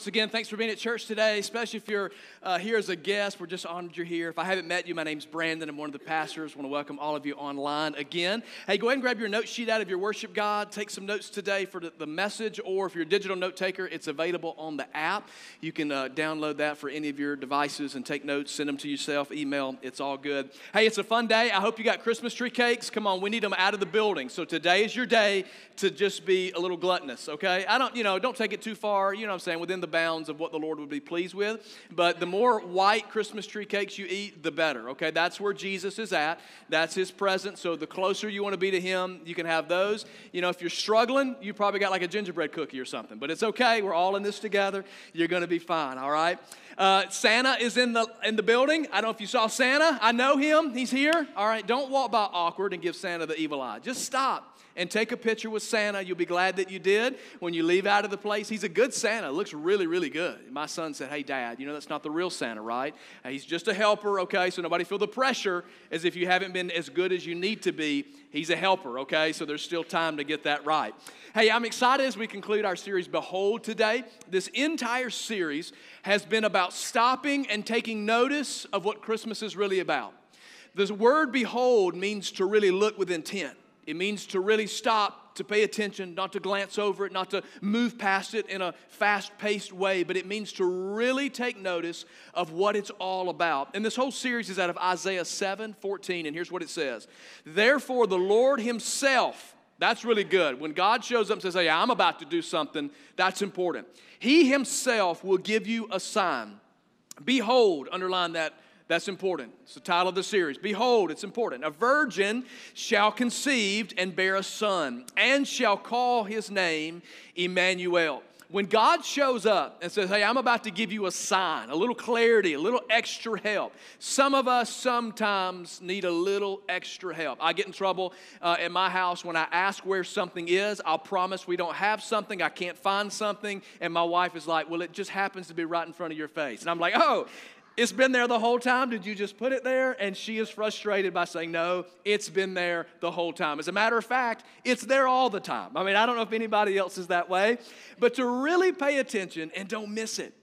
once again, thanks for being at church today, especially if you're uh, here as a guest. We're just honored you're here. If I haven't met you, my name's Brandon. I'm one of the pastors. I want to welcome all of you online again. Hey, go ahead and grab your note sheet out of your worship guide. Take some notes today for the, message, or if you're a digital note taker, it's available on the app. You can uh, download that for any of your devices and take notes, send them to yourself, email. It's all good. Hey, it's a fun day. I hope you got Christmas tree cakes. Come on, we need them out of the building. So today is your day to just be a little gluttonous, okay? I don't, you know, don't take it too far, you know what I'm saying, within the bounds of what the Lord would be pleased with. But the more white Christmas tree cakes you eat, the better, okay? That's where Jesus is at. That's his presence. So the closer you want to be to him, you can have those. You know, if you're struggling, you probably got like a gingerbread cookie or something. But it's okay. We're all in this together. You're going to be fine, all right? Uh, Santa is in the in the building. I don't know if you saw Santa. I know him. He's here. All right. Don't walk by awkward and give Santa the evil eye. Just stop and take a picture with Santa. You'll be glad that you did when you leave out of the place. He's a good Santa. Looks really, really good. My son said, Hey, Dad, you know that's not the real Santa, right? Uh, he's just a helper, okay? So nobody feel the pressure as if you haven't been as good as you need to be. He's a helper, okay? So there's still time to get that right. Hey, I'm excited as we conclude our series, Behold, today. This entire series has been about stopping and taking notice of what Christmas is really about. The word behold means to really look with intent. It means to really stop, to pay attention, not to glance over it, not to move past it in a fast paced way, but it means to really take notice of what it's all about. And this whole series is out of Isaiah 7 14, and here's what it says Therefore, the Lord Himself, that's really good. When God shows up and says, Hey, I'm about to do something, that's important. He Himself will give you a sign. Behold, underline that that's important. It's the title of the series. Behold, it's important. A virgin shall conceive and bear a son, and shall call his name Emmanuel. When God shows up and says, Hey, I'm about to give you a sign, a little clarity, a little extra help. Some of us sometimes need a little extra help. I get in trouble uh, my house when I ask where something is. I'll promise we don't have something, I can't find something. And my wife is like, Well, it just happens to be right in front of your face. And I'm like, Oh, it's been there the whole time. Did you just put it there? And she is frustrated by saying, No, it's been there the whole time. As a matter of fact, it's there all the time. I mean, I don't know if anybody else is that way, but to really pay attention and don't miss it.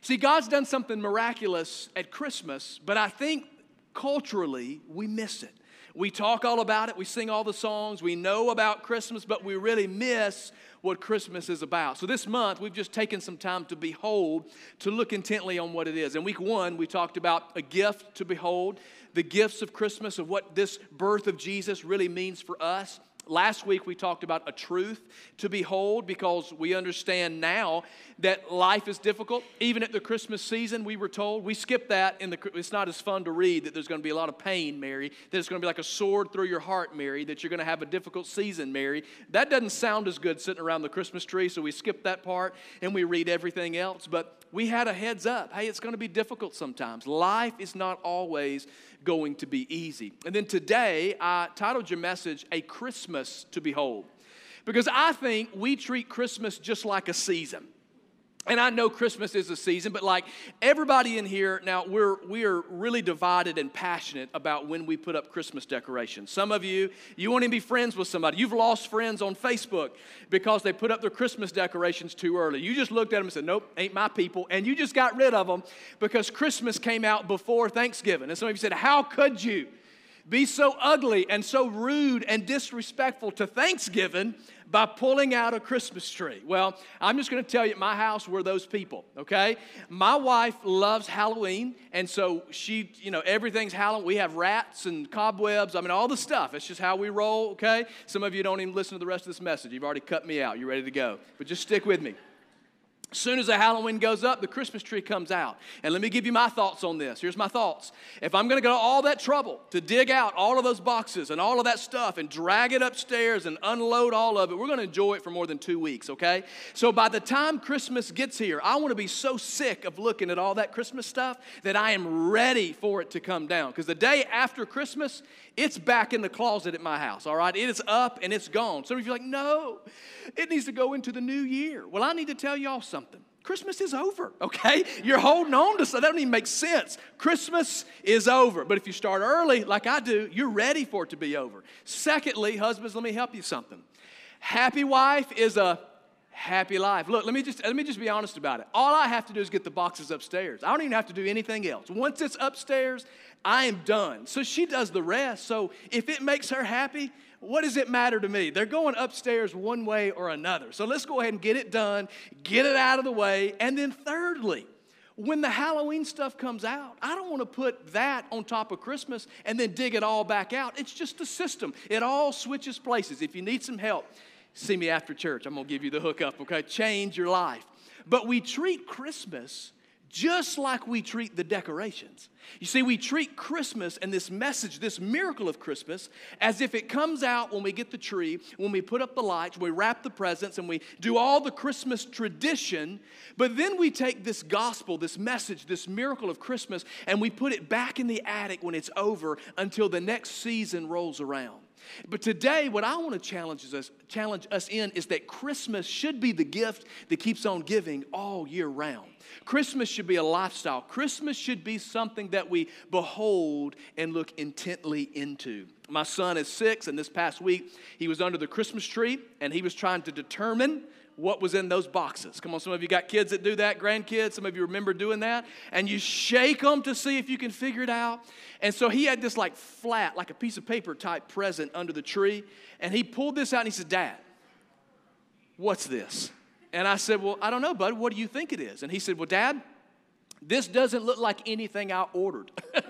See, God's done something miraculous at Christmas, but I think culturally we miss it. We talk all about it, we sing all the songs, we know about Christmas, but we really miss what Christmas is about. So this month, we've just taken some time to behold, to look intently on what it is. In week one, we talked about a gift to behold, the gifts of Christmas, of what this birth of Jesus really means for us. Last week we talked about a truth to behold because we understand now that life is difficult. Even at the Christmas season, we were told we skip that. In the it's not as fun to read that there's going to be a lot of pain, Mary. That it's going to be like a sword through your heart, Mary. That you're going to have a difficult season, Mary. That doesn't sound as good sitting around the Christmas tree, so we skip that part and we read everything else. But we had a heads up. Hey, it's going to be difficult sometimes. Life is not always going to be easy. And then today, I titled your message "A Christmas to Behold," because I think we treat Christmas just like a season and I know Christmas is a season, but like everybody in here now, we're we are really divided and passionate about when we put up Christmas decorations. Some of you, you won't even be friends with somebody. You've lost friends on Facebook because they put up their Christmas decorations too early. You just looked at them and said, "Nope, ain't my people," and you just got rid of them because Christmas came out before Thanksgiving. And some of you said, "How could you?" Be so ugly and so rude and disrespectful to Thanksgiving by pulling out a Christmas tree. Well, I'm just going to tell you, at my house, we're those people, okay? My wife loves Halloween, and so she, you know, everything's Halloween. We have rats and cobwebs, I mean, all the stuff. It's just how we roll, okay? Some of you don't even listen to the rest of this message. You've already cut me out. You're ready to go. But just stick with me. As soon as the Halloween goes up, the Christmas tree comes out. And let me give you my thoughts on this. Here's my thoughts. If I'm going to go to all that trouble to dig out all of those boxes and all of that stuff and drag it upstairs and unload all of it, we're going to enjoy it for more than two weeks, okay? So by the time Christmas gets here, I want to be so sick of looking at all that Christmas stuff that I am ready for it to come down. Because the day after Christmas, it's back in the closet at my house, all right? It is up and it's gone. Some of you are like, no, it needs to go into the new year. Well, I need to tell y'all something. Christmas is over, okay? You're holding on to something. That doesn't even make sense. Christmas is over. But if you start early, like I do, you're ready for it to be over. Secondly, husbands, let me help you something. Happy wife is a happy life. Look, let me just let me just be honest about it. All I have to do is get the boxes upstairs. I don't even have to do anything else. Once it's upstairs, I am done. So she does the rest. So if it makes her happy, what does it matter to me? They're going upstairs one way or another. So let's go ahead and get it done, get it out of the way. And then thirdly, when the Halloween stuff comes out, I don't want to put that on top of Christmas and then dig it all back out. It's just a system. It all switches places. If you need some help, see me after church. I'm going to give you the hookup, okay? Change your life. But we treat Christmas just like we treat the decorations. You see, we treat Christmas and this message, this miracle of Christmas, as if it comes out when we get the tree, when we put up the lights, we wrap the presents, and we do all the Christmas tradition. But then we take this gospel, this message, this miracle of Christmas, and we put it back in the attic when it's over until the next season rolls around. But today, what I want to challenge us, challenge us in is that Christmas should be the gift that keeps on giving all year round. Christmas should be a lifestyle. Christmas should be something that we behold and look intently into. My son is six, and this past week he was under the Christmas tree and he was trying to determine what was in those boxes. Come on, some of you got kids that do that, grandkids. Some of you remember doing that. And you shake them to see if you can figure it out. And so he had this like flat, like a piece of paper type present under the tree. And he pulled this out and he said, Dad, what's this? And I said, Well, I don't know, bud. What do you think it is? And he said, Well, Dad, this doesn't look like anything I ordered.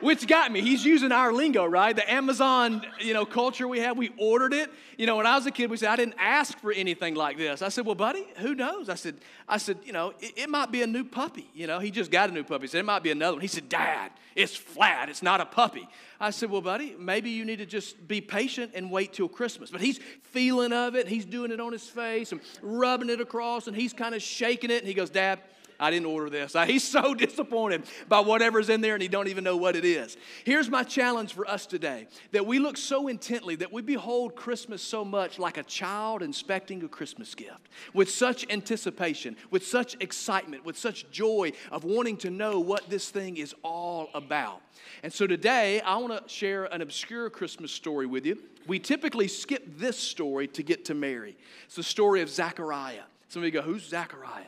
which got me. He's using our lingo, right? The Amazon, you know, culture we have. We ordered it. You know, when I was a kid, we said I didn't ask for anything like this. I said, "Well, buddy, who knows?" I said, "I said, you know, it, it might be a new puppy. You know, he just got a new puppy. He said it might be another one. He said, "Dad, it's flat. It's not a puppy." I said, "Well, buddy, maybe you need to just be patient and wait till Christmas." But he's feeling of it. He's doing it on his face and rubbing it across, and he's kind of shaking it. And he goes, "Dad." I didn't order this. He's so disappointed by whatever's in there and he don't even know what it is. Here's my challenge for us today that we look so intently, that we behold Christmas so much like a child inspecting a Christmas gift with such anticipation, with such excitement, with such joy of wanting to know what this thing is all about. And so today, I want to share an obscure Christmas story with you. We typically skip this story to get to Mary. It's the story of Zechariah. Some of you go, Who's Zechariah?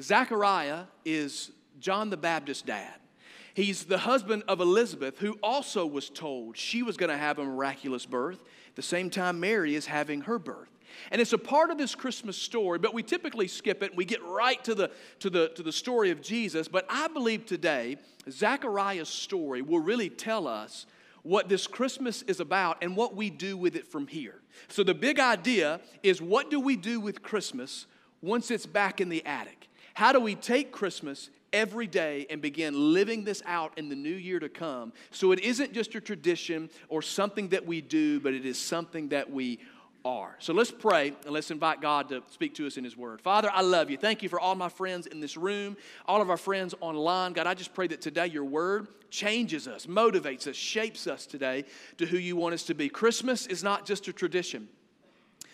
Zechariah is John the Baptist's dad. He's the husband of Elizabeth, who also was told she was going to have a miraculous birth. The same time, Mary is having her birth. And it's a part of this Christmas story, but we typically skip it. And we get right to the, to, the, to the story of Jesus. But I believe today, Zechariah's story will really tell us what this Christmas is about and what we do with it from here. So, the big idea is what do we do with Christmas once it's back in the attic? How do we take Christmas every day and begin living this out in the new year to come so it isn't just a tradition or something that we do, but it is something that we are. So let's pray and let's invite God to speak to us in His Word. Father, I love you. Thank you for all my friends in this room, all of our friends online. God, I just pray that today your Word changes us, motivates us, shapes us today to who you want us to be. Christmas is not just a tradition,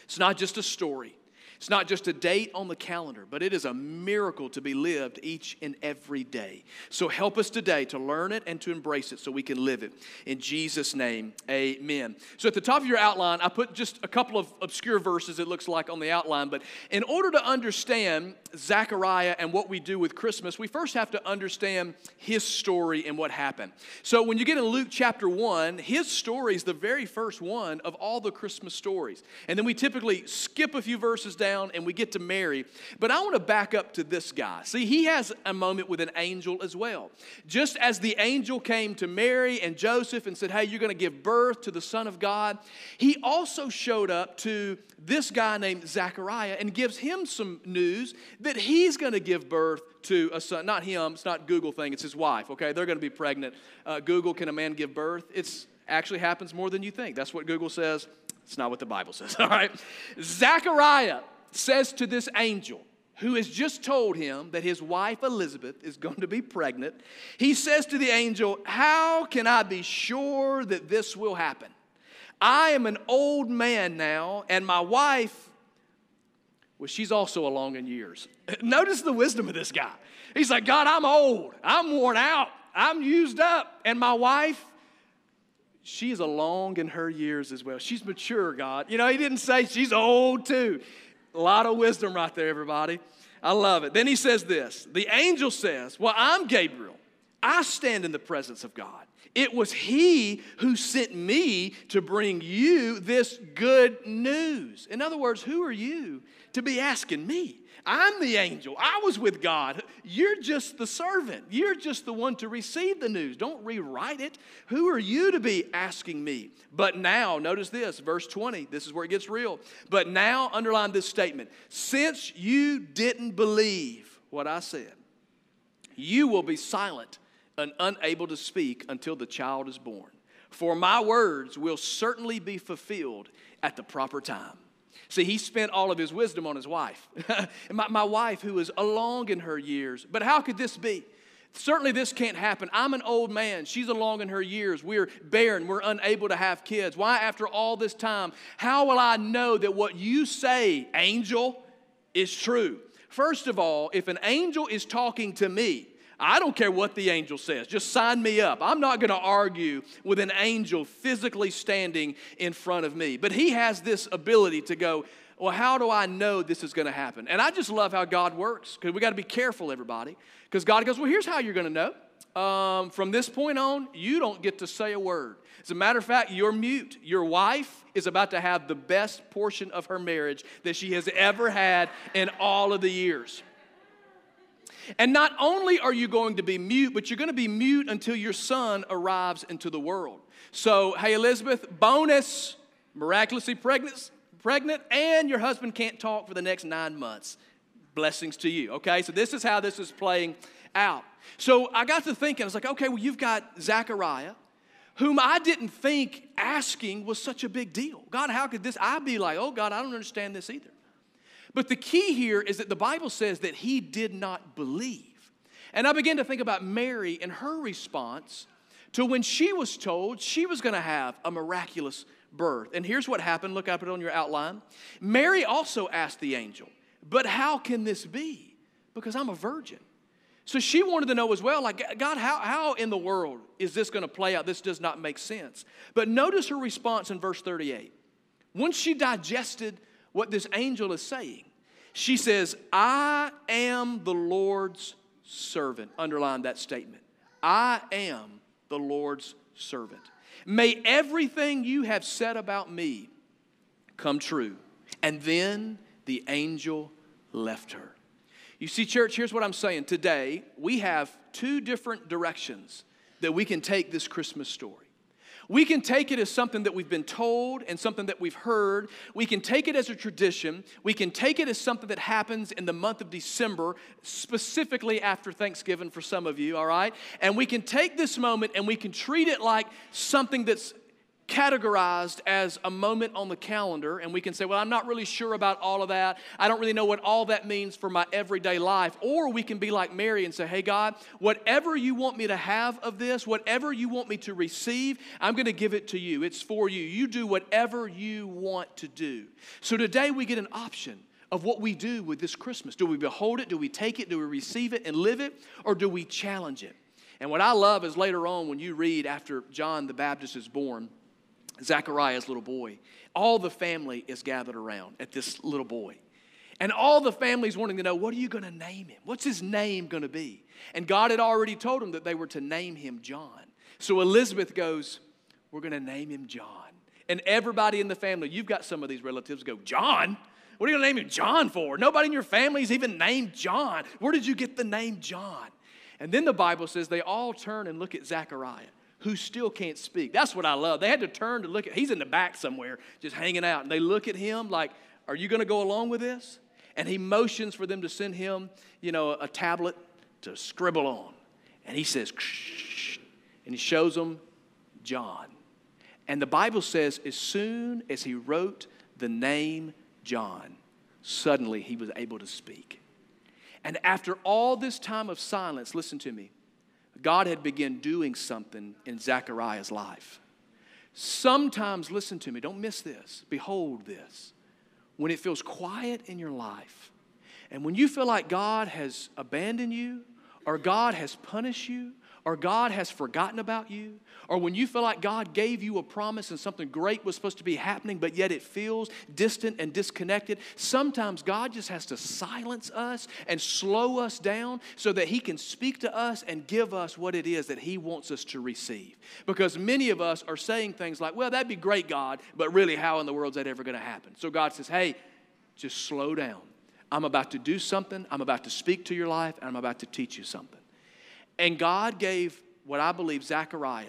it's not just a story. It's not just a date on the calendar, but it is a miracle to be lived each and every day. So help us today to learn it and to embrace it so we can live it. In Jesus' name, amen. So at the top of your outline, I put just a couple of obscure verses, it looks like, on the outline. But in order to understand Zechariah and what we do with Christmas, we first have to understand his story and what happened. So when you get in Luke chapter 1, his story is the very first one of all the Christmas stories. And then we typically skip a few verses down down and we get to Mary. But I want to back up to this guy. See, he has a moment with an angel as well. Just as the angel came to Mary and Joseph and said, Hey, you're going to give birth to the Son of God, he also showed up to this guy named Zachariah and gives him some news that he's going to give birth to a son. Not him, it's not Google thing, it's his wife, okay? They're going to be pregnant. Uh, Google, can a man give birth? It's actually happens more than you think. That's what Google says. It's not what the Bible says, all right? Zachariah says to this angel, who has just told him that his wife Elizabeth is going to be pregnant, he says to the angel, How can I be sure that this will happen? I am an old man now, and my wife, well, she's also along in years. Notice the wisdom of this guy. He's like, God, I'm old, I'm worn out, I'm used up, and my wife, she's along in her years as well. She's mature, God. You know, he didn't say she's old too. A lot of wisdom right there, everybody. I love it. Then he says this The angel says, Well, I'm Gabriel. I stand in the presence of God. It was He who sent me to bring you this good news. In other words, who are you to be asking me? I'm the angel. I was with God. You're just the servant. You're just the one to receive the news. Don't rewrite it. Who are you to be asking me? But now, notice this, verse 20. This is where it gets real. But now, underline this statement since you didn't believe what I said, you will be silent and unable to speak until the child is born. For my words will certainly be fulfilled at the proper time. See, he spent all of his wisdom on his wife. my, my wife, who is along in her years. But how could this be? Certainly, this can't happen. I'm an old man. She's along in her years. We're barren. We're unable to have kids. Why, after all this time, how will I know that what you say, angel, is true? First of all, if an angel is talking to me, I don't care what the angel says. Just sign me up. I'm not going to argue with an angel physically standing in front of me. But he has this ability to go, well, how do I know this is going to happen? And I just love how God works because we got to be careful, everybody. Because God goes, well, here's how you're going to know. Um, from this point on, you don't get to say a word. As a matter of fact, you're mute. Your wife is about to have the best portion of her marriage that she has ever had in all of the years. And not only are you going to be mute, but you're going to be mute until your son arrives into the world. So, hey, Elizabeth, bonus, miraculously pregnant, pregnant, and your husband can't talk for the next nine months. Blessings to you, okay? So, this is how this is playing out. So, I got to thinking, I was like, okay, well, you've got Zachariah, whom I didn't think asking was such a big deal. God, how could this? I'd be like, oh, God, I don't understand this either. But the key here is that the Bible says that he did not believe. And I began to think about Mary and her response to when she was told she was going to have a miraculous birth. And here's what happened. Look up it on your outline. Mary also asked the angel, But how can this be? Because I'm a virgin. So she wanted to know as well, like, God, how, how in the world is this going to play out? This does not make sense. But notice her response in verse 38. Once she digested what this angel is saying. She says, I am the Lord's servant. Underline that statement. I am the Lord's servant. May everything you have said about me come true. And then the angel left her. You see, church, here's what I'm saying. Today, we have two different directions that we can take this Christmas story. We can take it as something that we've been told and something that we've heard. We can take it as a tradition. We can take it as something that happens in the month of December, specifically after Thanksgiving for some of you, all right? And we can take this moment and we can treat it like something that's categorized as a moment on the calendar, and we can say, Well, I'm not really sure about all of that. I don't really know what all that means for my everyday life. Or we can be like Mary and say, Hey, God, whatever you want me to have of this, whatever you want me to receive, I'm going to give it to you. It's for you. You do whatever you want to do. So today we get an option of what we do with this Christmas. Do we behold it? Do we take it? Do we receive it and live it? Or do we challenge it? And what I love is later on when you read after John the Baptist is born, Zachariah's little boy. All the family is gathered around at this little boy. And all the family's wanting to know, what are you going to name him? What's his name going to be? And God had already told them that they were to name him John. So Elizabeth goes, We're going to name him John. And everybody in the family, you've got some of these relatives go, John? What are you going to name him John for? Nobody in your family's even named John. Where did you get the name John? And then the Bible says they all turn and look at Zachariah who still can't speak. That's what I love. They had to turn to look at, he's in the back somewhere, just hanging out. And they look at him like, Are you going to go along with this? And he motions for them to send him, you know, a tablet to scribble on. And he says, Ksh, and he shows them John. And the Bible says, as soon as he wrote the name John, suddenly he was able to speak. And after all this time of silence, listen to me, God had begun doing something in Zechariah's life. Sometimes, listen to me, don't miss this. Behold this. When it feels quiet in your life, and when you feel like God has abandoned you, or God has punished you, or God has forgotten about you, or when you feel like God gave you a promise and something great was supposed to be happening, but yet it feels distant and disconnected, sometimes God just has to silence us and slow us down so that He can speak to us and give us what it is that He wants us to receive. Because many of us are saying things like, well, that'd be great, God, but really, how in the world is that ever going to happen? So God says, hey, just slow down. I'm about to do something, I'm about to speak to your life, and I'm about to teach you something. And God gave what I believe Zechariah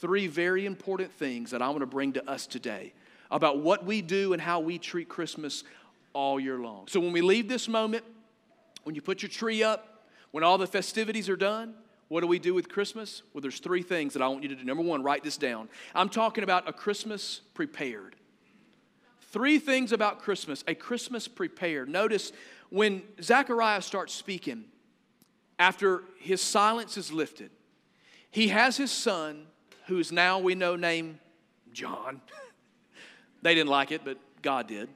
three very important things that I want to bring to us today about what we do and how we treat Christmas all year long. So when we leave this moment, when you put your tree up, when all the festivities are done, what do we do with Christmas? Well, there's three things that I want you to do. Number one, write this down. I'm talking about a Christmas prepared. Three things about Christmas, a Christmas prepared. Notice when Zechariah starts speaking, after his silence is lifted, he has his son, who's now we know named John. they didn't like it, but God did.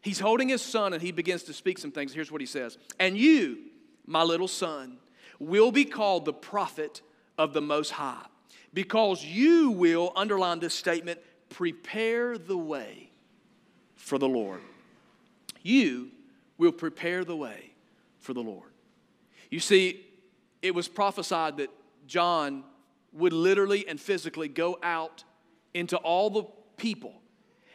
He's holding his son and he begins to speak some things. Here's what he says And you, my little son, will be called the prophet of the Most High, because you will, underline this statement, prepare the way for the Lord. You will prepare the way for the Lord. You see, it was prophesied that John would literally and physically go out into all the people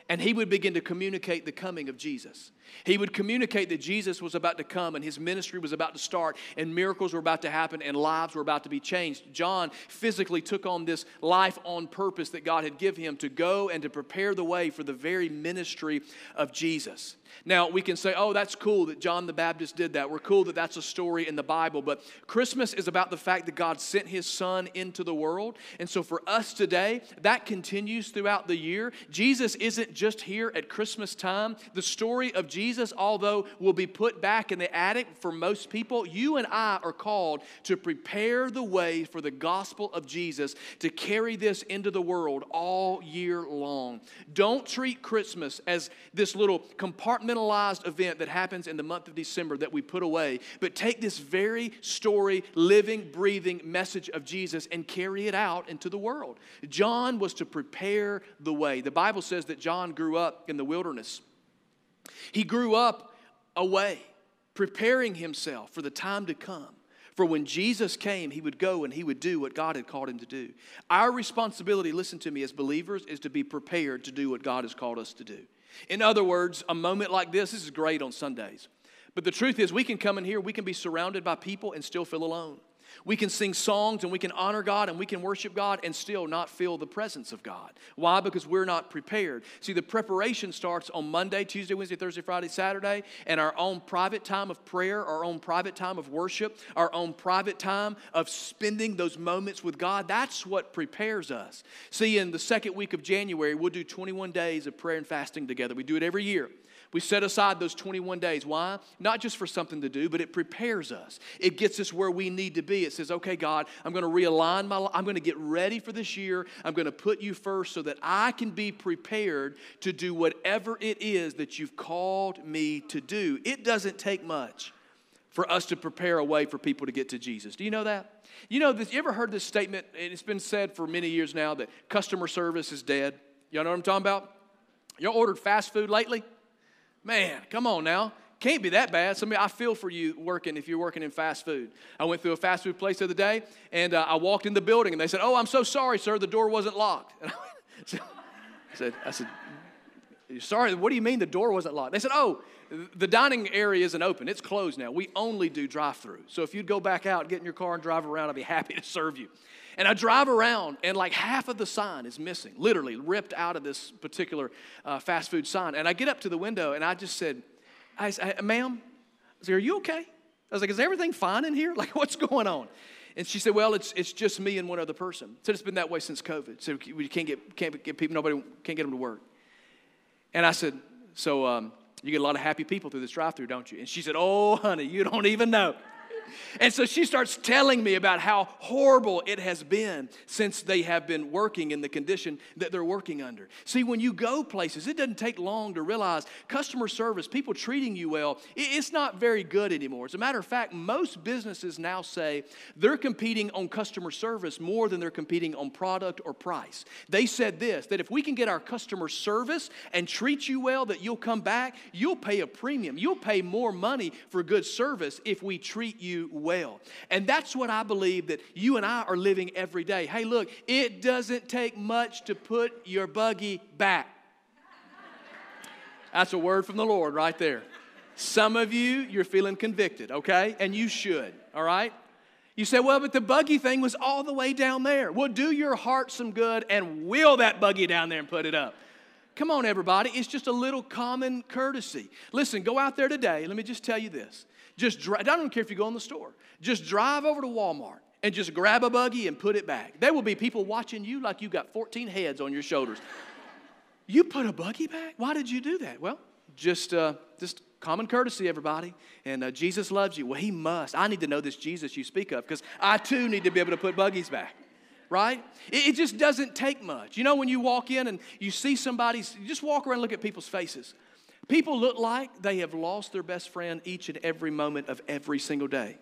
and he would begin to communicate the coming of Jesus. He would communicate that Jesus was about to come and his ministry was about to start and miracles were about to happen and lives were about to be changed. John physically took on this life on purpose that God had given him to go and to prepare the way for the very ministry of Jesus. Now, we can say, oh, that's cool that John the Baptist did that. We're cool that that's a story in the Bible. But Christmas is about the fact that God sent his son into the world. And so for us today, that continues throughout the year. Jesus isn't just here at Christmas time. The story of Jesus, although will be put back in the attic for most people, you and I are called to prepare the way for the gospel of Jesus to carry this into the world all year long. Don't treat Christmas as this little compartmentalized event that happens in the month of December that we put away, but take this very story, living, breathing message of Jesus and carry it out into the world. John was to prepare the way. The Bible says that John grew up in the wilderness, he grew up away, preparing himself for the time to come. For when Jesus came, he would go and he would do what God had called him to do. Our responsibility, listen to me, as believers, is to be prepared to do what God has called us to do. In other words, a moment like this, this is great on Sundays. But the truth is, we can come in here, we can be surrounded by people and still feel alone. We can sing songs and we can honor God and we can worship God and still not feel the presence of God. Why? Because we're not prepared. See, the preparation starts on Monday, Tuesday, Wednesday, Thursday, Friday, Saturday, and our own private time of prayer, our own private time of worship, our own private time of spending those moments with God. That's what prepares us. See, in the second week of January, we'll do 21 days of prayer and fasting together. We do it every year. We set aside those 21 days. Why? Not just for something to do, but it prepares us. It gets us where we need to be. It says, okay, God, I'm going to realign my life. I'm going to get ready for this year. I'm going to put you first so that I can be prepared to do whatever it is that you've called me to do. It doesn't take much for us to prepare a way for people to get to Jesus. Do you know that? You know, this, you ever heard this statement? And it's been said for many years now that customer service is dead. Y'all know what I'm talking about? Y'all ordered fast food lately? Man, come on now. Can't be that bad. Somebody, I feel for you working if you're working in fast food. I went through a fast food place the other day, and uh, I walked in the building, and they said, "Oh, I'm so sorry, sir. The door wasn't locked." And I said, "I said, sorry. What do you mean the door wasn't locked?" They said, "Oh, the dining area isn't open. It's closed now. We only do drive-through. So if you'd go back out, get in your car, and drive around, I'd be happy to serve you." And I drive around, and like half of the sign is missing, literally ripped out of this particular uh, fast food sign. And I get up to the window, and I just said, I, I, "Ma'am, I said, are you okay?" I was like, "Is everything fine in here? Like, what's going on?" And she said, "Well, it's it's just me and one other person." Said it's been that way since COVID. So we can't get can't get people. Nobody can't get them to work. And I said, "So um, you get a lot of happy people through this drive-through, don't you?" And she said, "Oh, honey, you don't even know." And so she starts telling me about how horrible it has been since they have been working in the condition that they're working under. See, when you go places, it doesn't take long to realize customer service, people treating you well, it's not very good anymore. As a matter of fact, most businesses now say they're competing on customer service more than they're competing on product or price. They said this that if we can get our customer service and treat you well, that you'll come back, you'll pay a premium. You'll pay more money for good service if we treat you well. And that's what I believe that you and I are living every day. Hey, look, it doesn't take much to put your buggy back. That's a word from the Lord right there. Some of you, you're feeling convicted, okay? And you should, all right? You say, well, but the buggy thing was all the way down there. Well, do your heart some good and wheel that buggy down there and put it up. Come on, everybody. It's just a little common courtesy. Listen, go out there today. Let me just tell you this. Just drive, I don't care if you go in the store. Just drive over to Walmart and just grab a buggy and put it back. There will be people watching you like you got 14 heads on your shoulders. You put a buggy back? Why did you do that? Well, just, uh, just common courtesy, everybody. And uh, Jesus loves you. Well, He must. I need to know this Jesus you speak of because I too need to be able to put buggies back. Right? It, just doesn't take much. You know, when you walk in and you see somebody, you just walk around and look at people's faces. People look like they have lost their best friend each and every moment of every single day.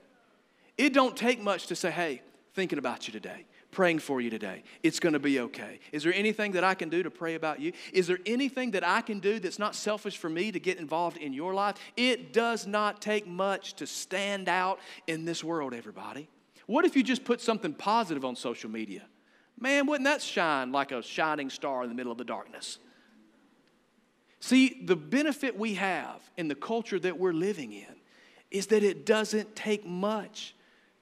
It don't take much to say, hey, thinking about you today praying for you today. It's going to be okay. Is there anything that I can do to pray about you? Is there anything that I can do that's not selfish for me to get involved in your life? It does not take much to stand out in this world, everybody. What if you just put something positive on social media? Man, wouldn't that shine like a shining star in the middle of the darkness? See, the benefit we have in the culture that we're living in is that it doesn't take much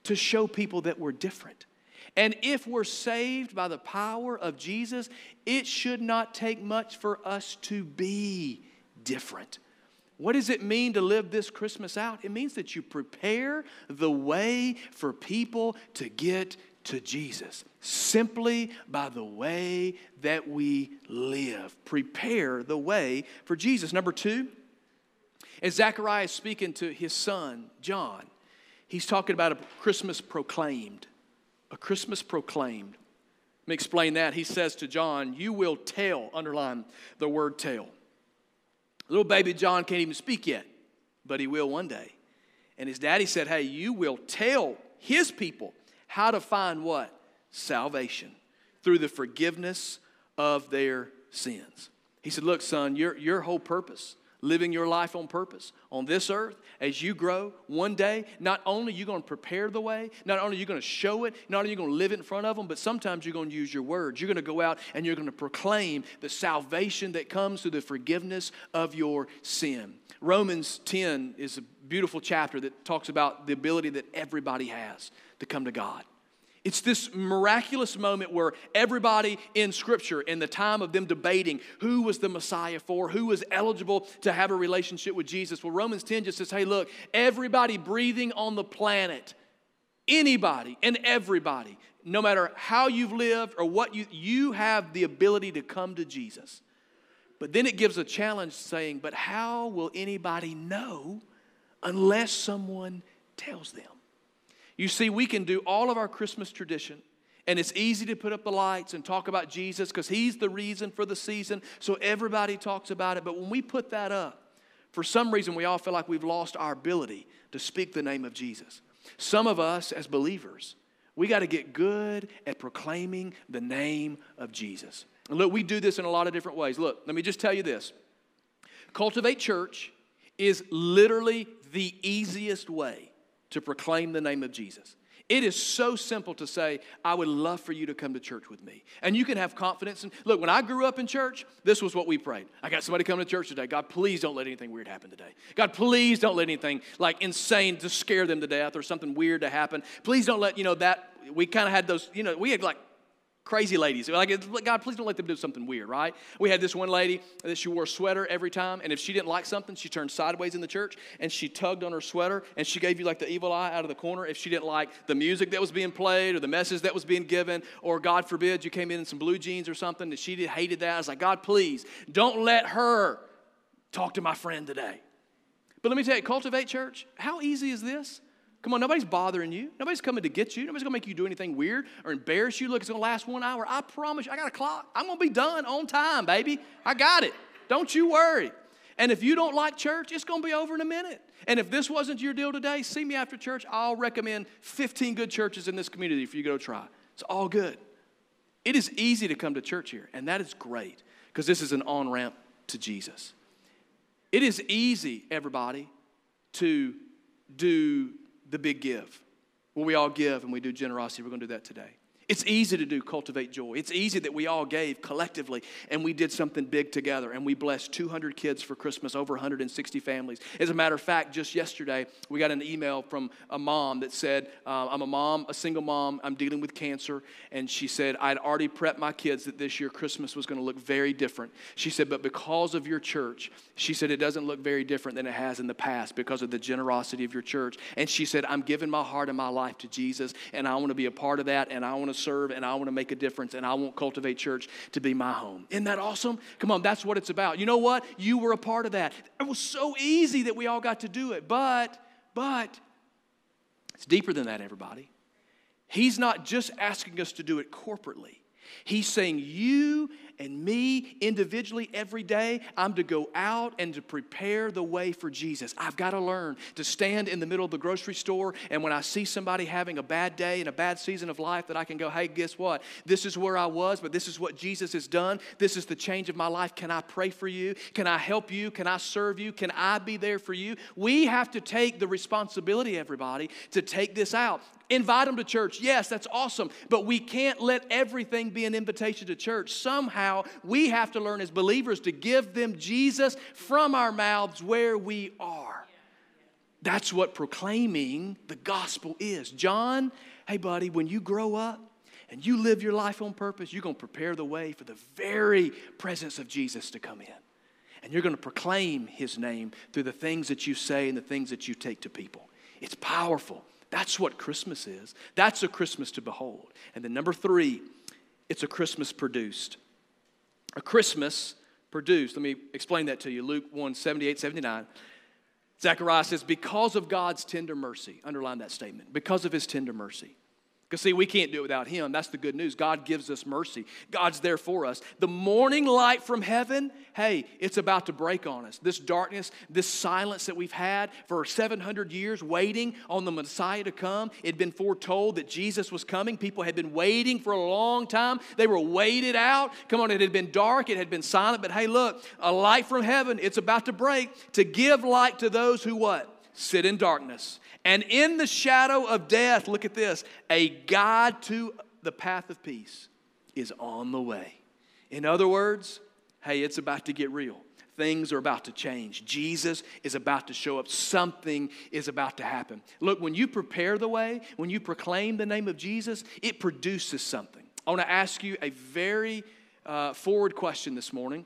to show people that we're different. And if we're saved by the power of Jesus, it should not take much for us to be different. What does it mean to live this Christmas out? It means that you prepare the way for people to get to Jesus simply by the way that we live. Prepare the way for Jesus. Number two, as Zechariah is speaking to his son, John, he's talking about a Christmas proclaimed a Christmas proclaimed. Let me explain that. He says to John, You will tell, underline the word tell. Little baby John can't even speak yet, but he will one day. And his daddy said, Hey, you will tell his people how to find what? Salvation through the forgiveness of their sins. He said, Look, son, your, your whole purpose living your life on purpose on this earth as you grow one day not only are you going to prepare the way not only are you going to show it not only are you going to live it in front of them but sometimes you're going to use your words you're going to go out and you're going to proclaim the salvation that comes through the forgiveness of your sin romans 10 is a beautiful chapter that talks about the ability that everybody has to come to god it's this miraculous moment where everybody in Scripture, in the time of them debating who was the Messiah for, who was eligible to have a relationship with Jesus, well, Romans 10 just says, hey, look, everybody breathing on the planet, anybody and everybody, no matter how you've lived or what you, you have the ability to come to Jesus. But then it gives a challenge saying, but how will anybody know unless someone tells them? You see, we can do all of our Christmas tradition, and it's easy to put up the lights and talk about Jesus because he's the reason for the season, so everybody talks about it. But when we put that up, for some reason, we all feel like we've lost our ability to speak the name of Jesus. Some of us, as believers, we got to get good at proclaiming the name of Jesus. And look, we do this in a lot of different ways. Look, let me just tell you this Cultivate Church is literally the easiest way to proclaim the name of Jesus. It is so simple to say, I would love for you to come to church with me. And you can have confidence. And look, when I grew up in church, this was what we prayed. I got somebody coming to church today. God, please don't let anything weird happen today. God, please don't let anything like insane to scare them to death or something weird to happen. Please don't let, you know, that we kind of had those, you know, we had like crazy ladies. Like, God, please don't let them do something weird, right? We had this one lady that she wore a sweater every time, and if she didn't like something, she turned sideways in the church and she tugged on her sweater and she gave you like the evil eye out of the corner if she didn't like the music that was being played or the message that was being given, or God forbid you came in in some blue jeans or something that she hated that. I was like, God, please don't let her talk to my friend today. But let me tell you, cultivate church, how easy is this? Come on, nobody's bothering you. Nobody's coming to get you. Nobody's gonna make you do anything weird or embarrass you. Look, it's gonna last one hour. I promise you, I got a clock. I'm gonna be done on time, baby. I got it. Don't you worry. And if you don't like church, it's gonna be over in a minute. And if this wasn't your deal today, see me after church. I'll recommend 15 good churches in this community for you to go try. It's all good. It is easy to come to church here, and that is great because this is an on ramp to Jesus. It is easy, everybody, to do the big give. Where we all give and we do generosity. We're going to do that today. It's easy to do cultivate joy. It's easy that we all gave collectively and we did something big together and we blessed 200 kids for Christmas, over 160 families. As a matter of fact, just yesterday, we got an email from a mom that said, uh, I'm a mom, a single mom, I'm dealing with cancer. And she said, I'd already prepped my kids that this year Christmas was going to look very different. She said, but because of your church, she said, it doesn't look very different than it has in the past because of the generosity of your church. And she said, I'm giving my heart and my life to Jesus and I want to be a part of that and I want to serve and I want to make a difference and I want Cultivate Church to be my home. Isn't that awesome? Come on, that's what it's about. You know what? You were a part of that. It was so easy that we all got to do it, but, but, it's deeper than that, everybody. He's not just asking us to do it corporately. He's saying, You and me individually every day, I'm to go out and to prepare the way for Jesus. I've got to learn to stand in the middle of the grocery store, and when I see somebody having a bad day and a bad season of life, that I can go, Hey, guess what? This is where I was, but this is what Jesus has done. This is the change of my life. Can I pray for you? Can I help you? Can I serve you? Can I be there for you? We have to take the responsibility, everybody, to take this out. Invite them to church. Yes, that's awesome. But we can't let everything be an invitation to church. Somehow, we have to learn as believers to give them Jesus from our mouths where we are. That's what proclaiming the gospel is. John, hey, buddy, when you grow up, and you live your life on purpose, you're going to prepare the way for the very presence of Jesus to come in. And you're going to proclaim his name through the things that you say and the things that you take to people. It's powerful. That's what Christmas is. That's a Christmas to behold. And then number three, it's a Christmas produced. A Christmas produced. Let me explain that to you. Luke 1 78, 79. Zechariah says, Because of God's tender mercy, underline that statement, because of his tender mercy. Because, see, we can't do it without Him. That's the good news. God gives us mercy, God's there for us. The morning light from heaven, hey, it's about to break on us. This darkness, this silence that we've had for 700 years waiting on the Messiah to come, it had been foretold that Jesus was coming. People had been waiting for a long time. They were waited out. Come on, it had been dark, it had been silent, but hey, look, a light from heaven, it's about to break to give light to those who what? Sit in darkness and in the shadow of death, look at this, a guide to the path of peace is on the way. In other words, hey, it's about to get real. Things are about to change. Jesus is about to show up. Something is about to happen. Look, when you prepare the way, when you proclaim the name of Jesus, it produces something. I want to ask you a very uh, forward question this morning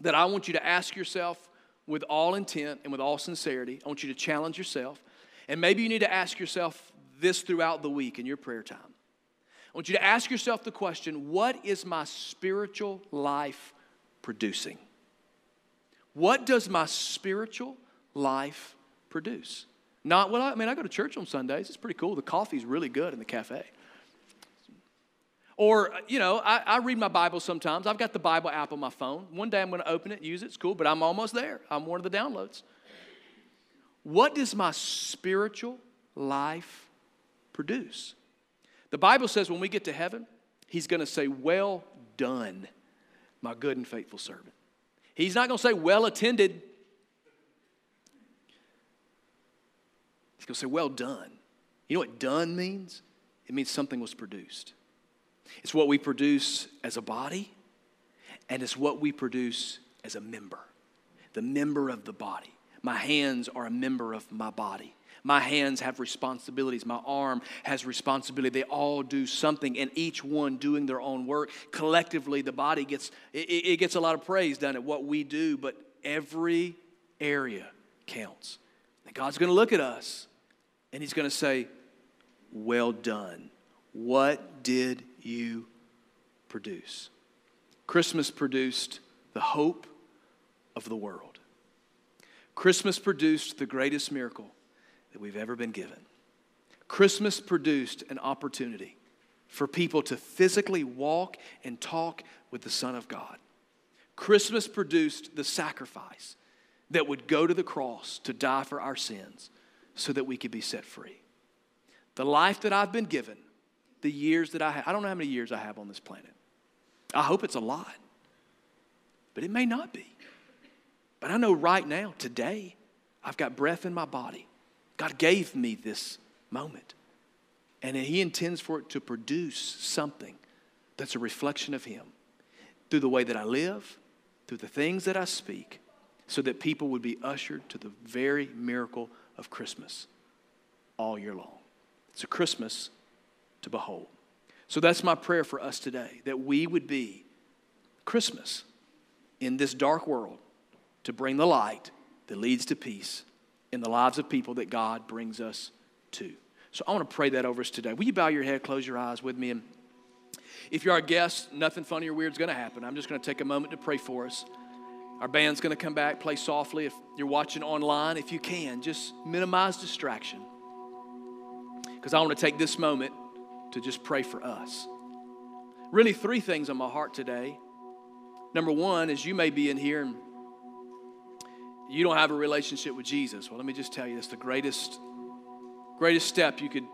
that I want you to ask yourself with all intent and with all sincerity. I want you to challenge yourself. And maybe you need to ask yourself this throughout the week in your prayer time. I want you to ask yourself the question what is my spiritual life producing? What does my spiritual life produce? Not I, I mean, I go to church on Sundays. It's pretty cool. The coffee's really good in the cafe. Or, uh, you know, I, I, read my Bible sometimes. I've got the Bible app on my phone. One day I'm going to open it, use it. It's cool, but I'm almost there. I'm one of the downloads. What does my spiritual life produce? The Bible says when we get to heaven, He's going to say, Well done, my good and faithful servant. He's not going to say, Well attended. He's going to say, Well done. You know what done means? It means something was produced. It's what we produce as a body, and it's what we produce as a member, the member of the body. My hands are a member of my body. My hands have responsibilities. My arm has responsibility. They all do something, and each one doing their own work. Collectively, the body gets it, it gets a lot of praise done at what we do, but every area counts. And God's going to look at us, and He's going to say, "Well done. What did you produce?" Christmas produced the hope of the world. Christmas produced the greatest miracle that we've ever been given. Christmas produced an opportunity for people to physically walk and talk with the Son of God. Christmas produced the sacrifice that would go to the cross to die for our sins so that we could be set free. The life that I've been given, the years that I have, I don't know how many years I have on this planet. I hope it's a lot, but it may not be. But I know right now, today, I've got breath in my body. God gave me this moment. And He intends for it to produce something that's a reflection of Him through the way that I live, through the things that I speak, so that people would be ushered to the very miracle of Christmas all year long. It's a Christmas to behold. So that's my prayer for us today that we would be Christmas in this dark world to bring the light that leads to peace in the lives of people that God brings us to. So I want to pray that over us today. Will you bow your head, close your eyes with me? And if you're our guest, nothing funny or weird is going to happen. I'm just going to take a moment to pray for us. Our band's going to come back, play softly. If you're watching online, if you can, just minimize distraction. Because I want to take this moment to just pray for us. Really, three things on my heart today. Number one is you may be in here and you don't have a relationship with Jesus. Well, let me just tell you, it's the greatest greatest step you could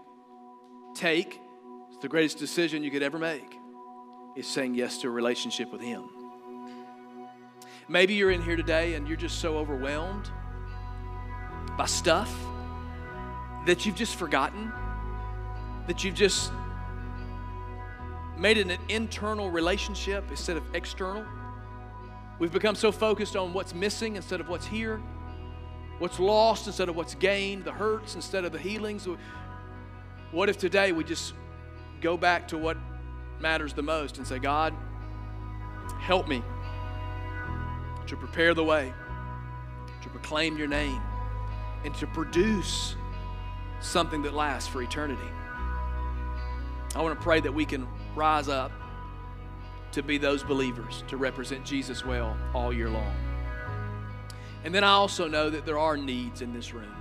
take, it's the greatest decision you could ever make, is saying yes to a relationship with Him. Maybe you're in here today and you're just so overwhelmed by stuff that you've just forgotten, that you've just made it an internal relationship instead of external. We've become so focused on what's missing instead of what's here what's lost instead of what's gained, the hurts instead of the healings. What if today we just go back to what matters the most and say, God, help me to prepare the way, to proclaim your name, and to produce something that lasts for eternity. I want to pray that we can rise up to be those believers, to represent Jesus well all year long. And then I also know that there are needs in this room.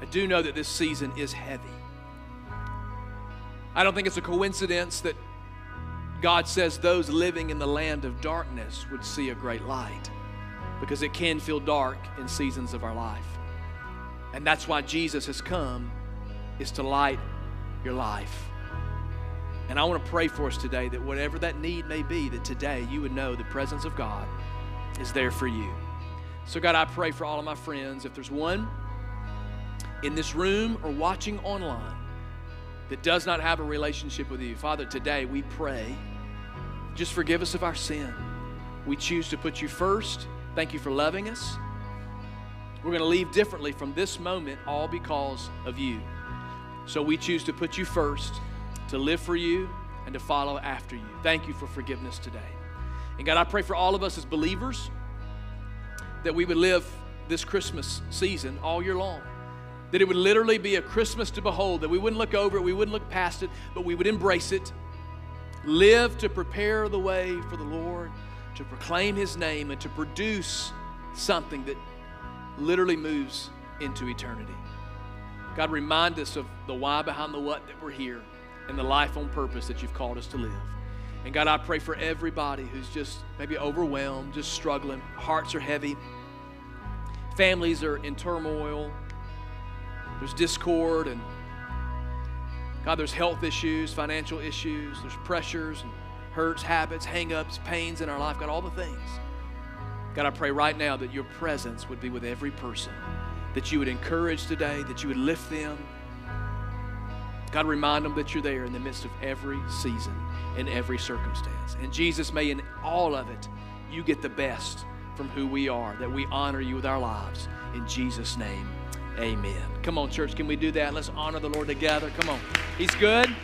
I do know that this season is heavy. I don't think it's a coincidence that God says those living in the land of darkness would see a great light because it can feel dark in seasons of our life. And that's why Jesus has come is to light your life. And I want to pray for us today that whatever that need may be, that today you would know the presence of God is there for you. So, God, I pray for all of my friends. If there's one in this room or watching online that does not have a relationship with you, Father, today we pray, just forgive us of our sin. We choose to put you first. Thank you for loving us. We're going to leave differently from this moment, all because of you. So we choose to put you first, to live for you, and to follow after you. Thank you for forgiveness today. And God, I pray for all of us as believers that we would live this Christmas season all year long. That it would literally be a Christmas to behold, that we wouldn't look over it, we wouldn't look past it, but we would embrace it. Live to prepare the way for the Lord, to proclaim His name, and to produce something that literally moves into eternity. God, remind us of the why behind the what that we're here and the life on purpose that you've called us to live. And God, I pray for everybody who's just maybe overwhelmed, just struggling, hearts are heavy, families are in turmoil, there's discord, and God, there's health issues, financial issues, there's pressures and hurts, habits, hangups, pains in our life, God, all the things. God, I pray right now that your presence would be with every person, that you would encourage today, that you would lift them. God, remind them that you're there in the midst of every season in every circumstance. And Jesus, may in all of it, you get the best from who we are, that we honor you with our lives. In Jesus' name, amen. Come on, church, can we do that? Let's honor the Lord together. Come on. He's good.